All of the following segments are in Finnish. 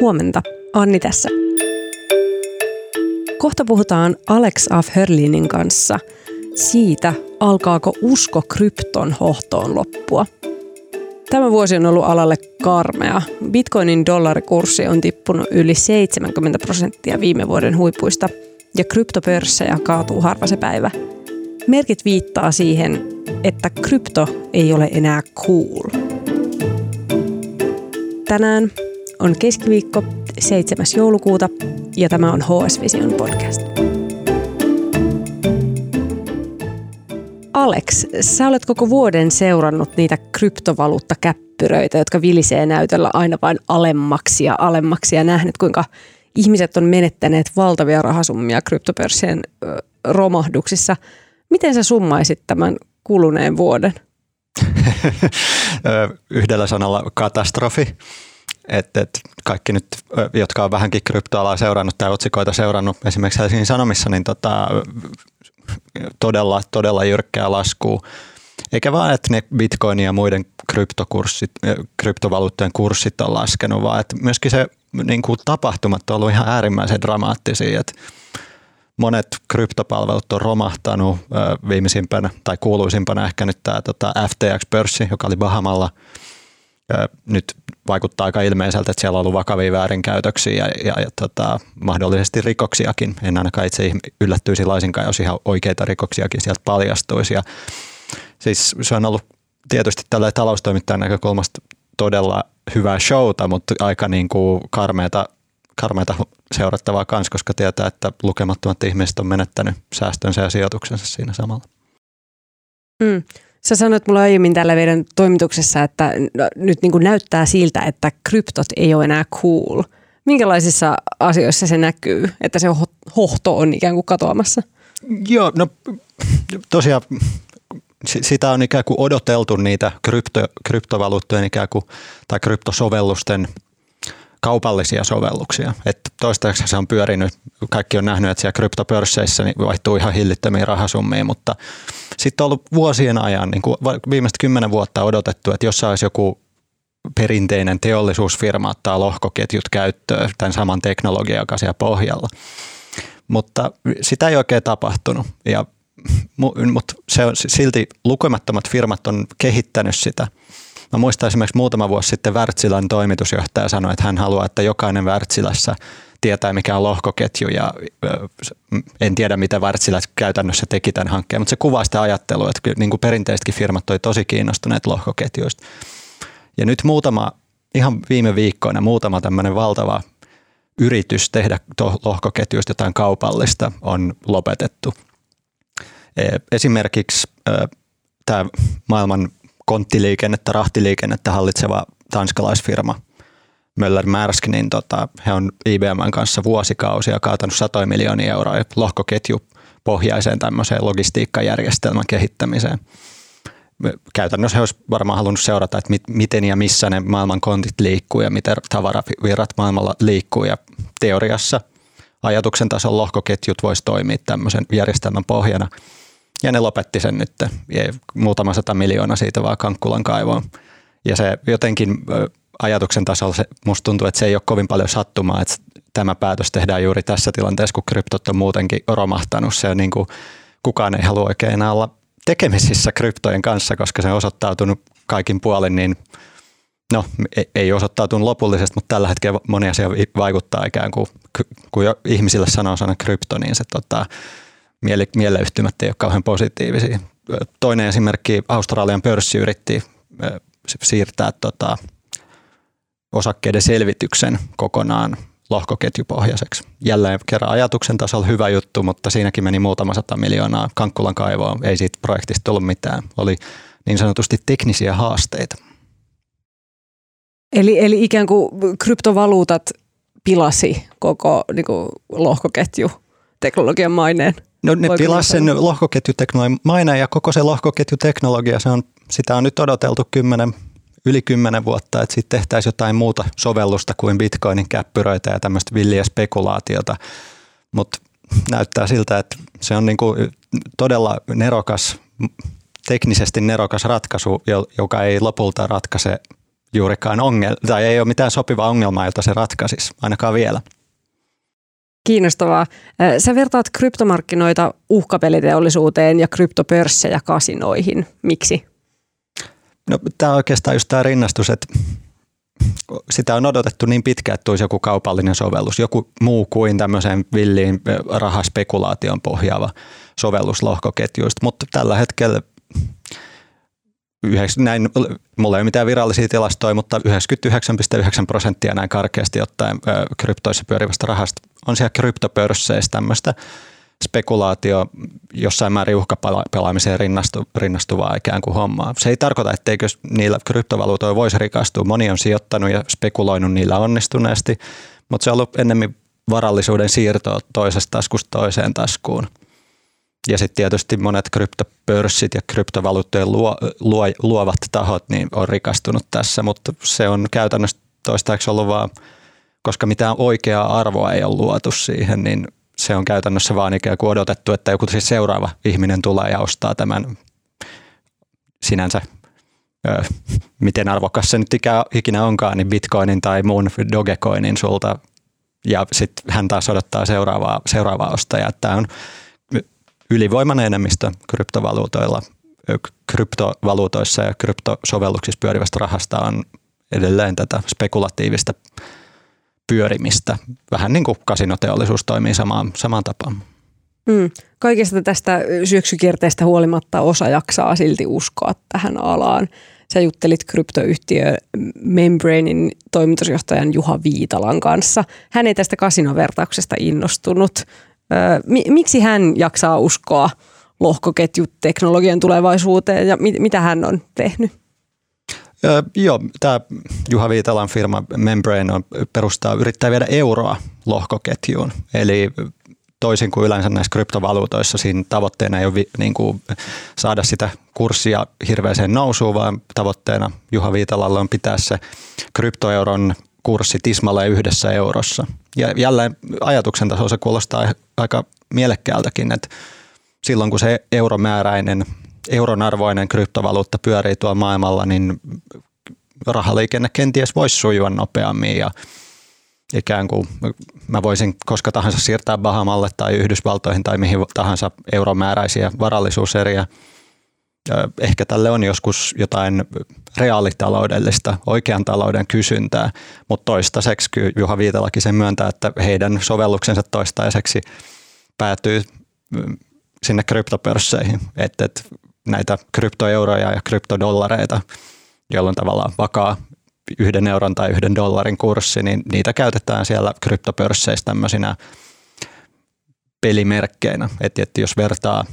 Huomenta, Anni tässä. Kohta puhutaan Alex Af Hörlinin kanssa siitä, alkaako usko krypton hohtoon loppua. Tämä vuosi on ollut alalle karmea. Bitcoinin dollarikurssi on tippunut yli 70 prosenttia viime vuoden huipuista ja kryptopörssejä kaatuu harva se päivä. Merkit viittaa siihen, että krypto ei ole enää cool. Tänään on keskiviikko 7. joulukuuta ja tämä on HS Vision podcast. Alex, sä olet koko vuoden seurannut niitä kryptovaluuttakäppyröitä, jotka vilisee näytöllä aina vain alemmaksi ja alemmaksi ja nähnyt, kuinka ihmiset on menettäneet valtavia rahasummia kryptopörssien romahduksissa. Miten sä summaisit tämän kuluneen vuoden? Yhdellä sanalla katastrofi. Et, et kaikki nyt, jotka on vähänkin kryptoalaa seurannut tai otsikoita seurannut esimerkiksi Helsingin Sanomissa, niin tota, todella, todella jyrkkää laskua. Eikä vaan, että ne bitcoin ja muiden kryptokurssit, kryptovaluuttojen kurssit on laskenut, vaan että myöskin se niin kuin tapahtumat on ollut ihan äärimmäisen dramaattisia. Että monet kryptopalvelut on romahtanut viimeisimpänä tai kuuluisimpana ehkä nyt tämä tota FTX-pörssi, joka oli Bahamalla. Nyt vaikuttaa aika ilmeiseltä, että siellä on ollut vakavia väärinkäytöksiä ja, ja, ja tota, mahdollisesti rikoksiakin. En ainakaan itse yllättyisi laisinkaan, jos ihan oikeita rikoksiakin sieltä paljastuisi. Ja siis se on ollut tietysti tällä taloustoimittajan näkökulmasta todella hyvää showta, mutta aika niin kuin karmeata, karmeata seurattavaa kanssa, koska tietää, että lukemattomat ihmiset on menettänyt säästönsä ja sijoituksensa siinä samalla. Mm. Sä sanoit mulle aiemmin tällä meidän toimituksessa, että no, nyt niin kuin näyttää siltä, että kryptot ei ole enää cool. Minkälaisissa asioissa se näkyy, että se hohto on ikään kuin katoamassa? Joo, no tosiaan sitä on ikään kuin odoteltu niitä krypto, kryptovaluuttojen ikään kuin, tai kryptosovellusten kaupallisia sovelluksia. Että toistaiseksi se on pyörinyt, kaikki on nähnyt, että siellä kryptopörsseissä niin vaihtuu ihan hillittömiä rahasummia, mutta sitten on ollut vuosien ajan, niin kuin viimeiset kymmenen vuotta odotettu, että jos olisi joku perinteinen teollisuusfirma ottaa lohkoketjut käyttöön tämän saman teknologian, joka siellä pohjalla. Mutta sitä ei oikein tapahtunut ja mutta se on, silti lukemattomat firmat on kehittänyt sitä. Mä muistan esimerkiksi muutama vuosi sitten Wärtsilän toimitusjohtaja sanoi, että hän haluaa, että jokainen Wärtsilässä tietää, mikä on lohkoketju ja en tiedä, mitä Wärtsilä käytännössä teki tämän hankkeen, mutta se kuvaa sitä ajattelua, että niin kuin perinteisetkin firmat oli tosi kiinnostuneet lohkoketjuista. Ja nyt muutama, ihan viime viikkoina muutama tämmöinen valtava yritys tehdä lohkoketjuista jotain kaupallista on lopetettu – E, esimerkiksi tämä maailman konttiliikennettä, rahtiliikennettä hallitseva tanskalaisfirma Möller Märsk, niin tota, he on IBMn kanssa vuosikausia kaatanut satoja miljoonia euroa lohkoketju pohjaiseen tämmöiseen logistiikkajärjestelmän kehittämiseen. Käytännössä he olisi varmaan halunnut seurata, että miten ja missä ne maailman kontit liikkuu ja miten tavaravirrat maailmalla liikkuu ja teoriassa ajatuksen tason lohkoketjut voisi toimia tämmöisen järjestelmän pohjana – ja ne lopetti sen nyt, muutama sata miljoonaa siitä vaan Kankkulan kaivoon. Ja se jotenkin ajatuksen tasolla se, musta tuntuu, että se ei ole kovin paljon sattumaa, että tämä päätös tehdään juuri tässä tilanteessa, kun kryptot on muutenkin romahtanut. Se on niin kuin, kukaan ei halua oikein enää olla tekemisissä kryptojen kanssa, koska se on osoittautunut kaikin puolin niin no e, ei osoittautunut lopullisesti, mutta tällä hetkellä moni asia vaikuttaa ikään kuin, kun jo ihmisille sanoo sana krypto, niin se tota, miele, mieleyhtymät ei ole kauhean positiivisia. Toinen esimerkki, Australian pörssi yritti siirtää tota, osakkeiden selvityksen kokonaan lohkoketjupohjaiseksi. Jälleen kerran ajatuksen tasolla hyvä juttu, mutta siinäkin meni muutama sata miljoonaa Kankkulan kaivoon. Ei siitä projektista tullut mitään. Oli niin sanotusti teknisiä haasteita. Eli, eli ikään kuin kryptovaluutat pilasi koko niin kuin, lohkoketju teknologian maineen? No ne pilasi sen lohkoketjuteknologian maineen ja koko se lohkoketjuteknologia, se on, sitä on nyt odoteltu kymmenen, yli kymmenen vuotta, että sitten tehtäisiin jotain muuta sovellusta kuin bitcoinin käppyröitä ja tämmöistä villiä spekulaatiota. Mutta näyttää siltä, että se on niinku todella nerokas, teknisesti nerokas ratkaisu, joka ei lopulta ratkaise juurikaan ongelma, tai ei ole mitään sopivaa ongelmaa, jota se ratkaisisi, ainakaan vielä. Kiinnostavaa. Sä vertaat kryptomarkkinoita uhkapeliteollisuuteen ja kryptopörssejä kasinoihin. Miksi? No, tämä on oikeastaan just tämä rinnastus, että sitä on odotettu niin pitkään, että tulisi joku kaupallinen sovellus, joku muu kuin tämmöiseen villiin rahaspekulaation pohjaava sovellus lohkoketjuista, mutta tällä hetkellä näin, mulla ei ole mitään virallisia tilastoja, mutta 99,9 prosenttia näin karkeasti ottaen kryptoissa pyörivästä rahasta on siellä kryptopörsseissä tämmöistä spekulaatio jossain määrin uhkapelaamiseen rinnastu, rinnastuvaa ikään kuin hommaa. Se ei tarkoita, etteikö niillä kryptovaluutoilla voisi rikastua. Moni on sijoittanut ja spekuloinut niillä onnistuneesti, mutta se on ollut ennemmin varallisuuden siirto toisesta taskusta toiseen taskuun. Ja sitten tietysti monet kryptopörssit ja kryptovaluuttojen luo, luo, luovat tahot niin on rikastunut tässä, mutta se on käytännössä toistaiseksi ollut vaan, koska mitään oikeaa arvoa ei ole luotu siihen, niin se on käytännössä vaan ikään kuin odotettu, että joku siis seuraava ihminen tulee ja ostaa tämän sinänsä, ö, miten arvokas se nyt ikinä onkaan, niin bitcoinin tai muun dogecoinin sulta ja sitten hän taas odottaa seuraavaa, seuraavaa ostajaa. Tämä on ylivoimainen enemmistö kryptovaluutoilla, kryptovaluutoissa ja kryptosovelluksissa pyörivästä rahasta on edelleen tätä spekulatiivista pyörimistä. Vähän niin kuin kasinoteollisuus toimii samaan, samaan tapaan. Mm. Kaikesta tästä syöksykierteestä huolimatta osa jaksaa silti uskoa tähän alaan. Sä juttelit kryptoyhtiö Membranein toimitusjohtajan Juha Viitalan kanssa. Hän ei tästä kasinovertauksesta innostunut. Miksi hän jaksaa uskoa lohkoketjuteknologian tulevaisuuteen ja mitä hän on tehnyt? Joo, tämä Juha Viitalan firma Membrane on, perustaa, yrittää viedä euroa lohkoketjuun. Eli toisin kuin yleensä näissä kryptovaluutoissa, siinä tavoitteena ei ole niin kuin saada sitä kurssia hirveäseen nousuun, vaan tavoitteena Juha Viitalalla on pitää se kryptoeuron kurssi tismalle yhdessä eurossa. Ja jälleen ajatuksen tasolla se kuulostaa aika mielekkäältäkin, että silloin kun se euromääräinen, euron arvoinen kryptovaluutta pyörii tuolla maailmalla, niin rahaliikenne kenties voisi sujua nopeammin ja ikään kuin mä voisin koska tahansa siirtää Bahamalle tai Yhdysvaltoihin tai mihin tahansa euromääräisiä varallisuuseriä. Ehkä tälle on joskus jotain reaalitaloudellista, oikean talouden kysyntää, mutta toistaiseksi Juha Viitalakin sen myöntää, että heidän sovelluksensa toistaiseksi päätyy mm, sinne kryptopörsseihin, että, että näitä kryptoeuroja ja kryptodollareita, jolloin tavallaan vakaa yhden euron tai yhden dollarin kurssi, niin niitä käytetään siellä kryptopörsseissä tämmöisinä pelimerkkeinä. Että, että jos vertaa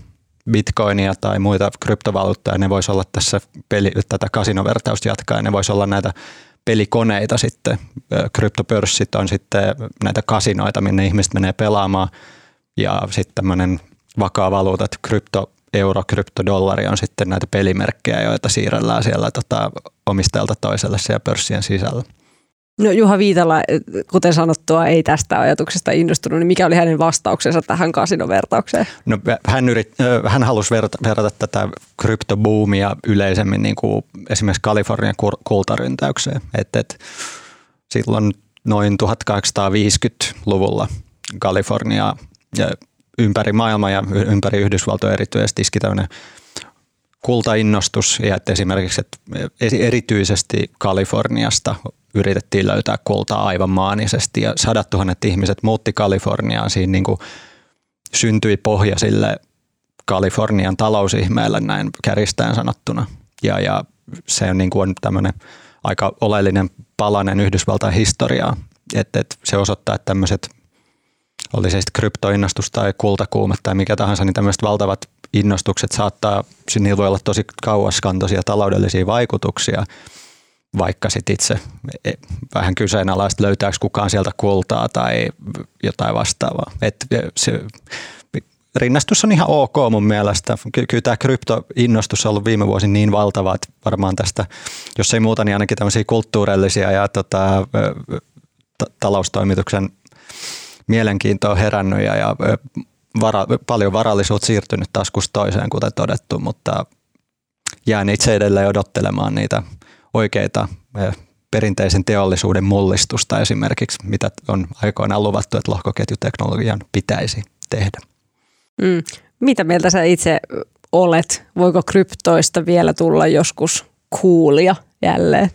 bitcoinia tai muita kryptovaluuttoja, ne voisi olla tässä peli, tätä kasinovertausta jatkaa, ne voisi olla näitä pelikoneita sitten. Kryptopörssit on sitten näitä kasinoita, minne ihmiset menee pelaamaan ja sitten tämmöinen vakaa valuuta, että krypto, euro, kryptodollari on sitten näitä pelimerkkejä, joita siirrellään siellä tota, omistajalta toiselle siellä pörssien sisällä. No Juha Viitala, kuten sanottua, ei tästä ajatuksesta innostunut, niin mikä oli hänen vastauksensa tähän kasinovertaukseen? No, hän, yrit, hän halusi verrata, verrata tätä kryptobuumia yleisemmin niin kuin esimerkiksi Kalifornian kultaryntäykseen. Et, et, silloin noin 1850-luvulla Kalifornia ja ympäri maailmaa ja ympäri Yhdysvaltoja erityisesti iski tämmöinen kultainnostus ja että esimerkiksi että erityisesti Kaliforniasta yritettiin löytää kultaa aivan maanisesti ja sadat tuhannet ihmiset muutti Kaliforniaan. Siinä niin kuin syntyi pohja sille Kalifornian talousihmeelle näin käristään sanottuna. Ja, ja se on, niin kuin on tämmöinen aika oleellinen palanen Yhdysvaltain historiaa. Että et se osoittaa, että tämmöiset oli se sitten kryptoinnostus tai kultakuume tai mikä tahansa, niin tämmöiset valtavat innostukset saattaa, niillä voi olla tosi kauaskantoisia taloudellisia vaikutuksia, vaikka sitten itse e, vähän kyseenalaista löytääkö kukaan sieltä kultaa tai jotain vastaavaa. Et se, rinnastus on ihan ok mun mielestä. Kyllä tämä kryptoinnostus on ollut viime vuosin niin valtava, että varmaan tästä, jos ei muuta, niin ainakin tämmöisiä kulttuurillisia ja tota, taloustoimituksen mielenkiinto on herännyt ja, ja vara, paljon varallisuutta siirtynyt taskusta toiseen, kuten todettu, mutta jään itse edelleen odottelemaan niitä oikeita perinteisen teollisuuden mullistusta esimerkiksi, mitä on aikoinaan luvattu, että lohkoketjuteknologian pitäisi tehdä. Mm. Mitä mieltä sä itse olet? Voiko kryptoista vielä tulla joskus kuulia jälleen?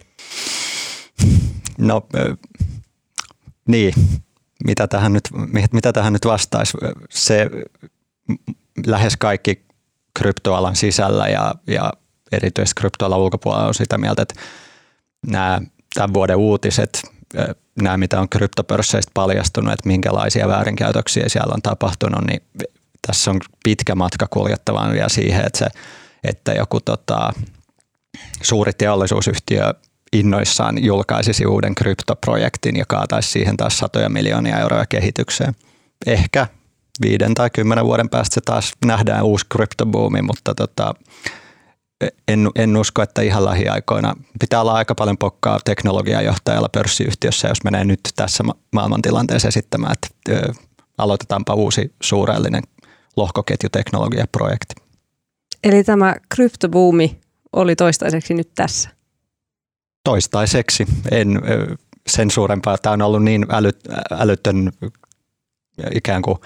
No niin, mitä tähän nyt, mitä tähän nyt vastaisi? Se lähes kaikki kryptoalan sisällä ja, ja erityisesti kryptoalan ulkopuolella on sitä mieltä, että nämä tämän vuoden uutiset, nämä mitä on kryptopörsseistä paljastunut, että minkälaisia väärinkäytöksiä siellä on tapahtunut, niin tässä on pitkä matka kuljettavan vielä siihen, että, se, että joku tota, suuri teollisuusyhtiö innoissaan julkaisisi uuden kryptoprojektin ja kaataisi siihen taas satoja miljoonia euroja kehitykseen. Ehkä viiden tai kymmenen vuoden päästä se taas nähdään uusi kryptobuumi, mutta tota, en, en usko, että ihan lähiaikoina pitää olla aika paljon pokkaa teknologiajohtajalla pörssiyhtiössä, jos menee nyt tässä maailmantilanteessa esittämään, että ö, aloitetaanpa uusi suurellinen lohkoketjuteknologiaprojekti. Eli tämä kryptobuumi oli toistaiseksi nyt tässä? Toistaiseksi. En sen suurempaa. Tämä on ollut niin äly, älytön ikään kuin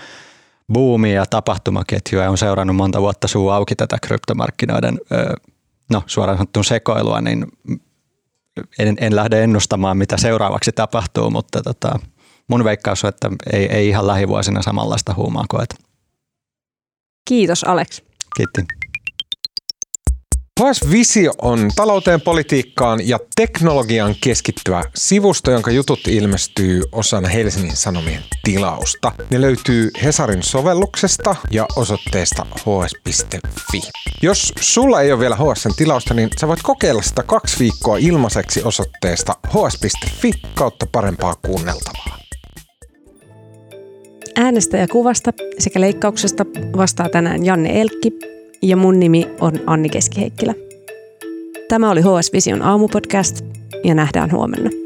buumi ja tapahtumaketju ja on seurannut monta vuotta suu auki tätä kryptomarkkinoiden no, suoraan sanottuna sekoilua, niin en, en lähde ennustamaan, mitä seuraavaksi tapahtuu, mutta tota, mun veikkaus on, että ei, ei ihan lähivuosina samanlaista huumaa koeta. Kiitos Alex. Kiitti. HS Visio on talouteen, politiikkaan ja teknologiaan keskittyvä sivusto, jonka jutut ilmestyy osana Helsingin Sanomien tilausta. Ne löytyy Hesarin sovelluksesta ja osoitteesta hs.fi. Jos sulla ei ole vielä HSn tilausta, niin sä voit kokeilla sitä kaksi viikkoa ilmaiseksi osoitteesta hs.fi kautta parempaa kuunneltavaa. Äänestäjäkuvasta sekä leikkauksesta vastaa tänään Janne Elkki ja mun nimi on Anni Keskiheikkilä. Tämä oli HS Vision aamupodcast ja nähdään huomenna.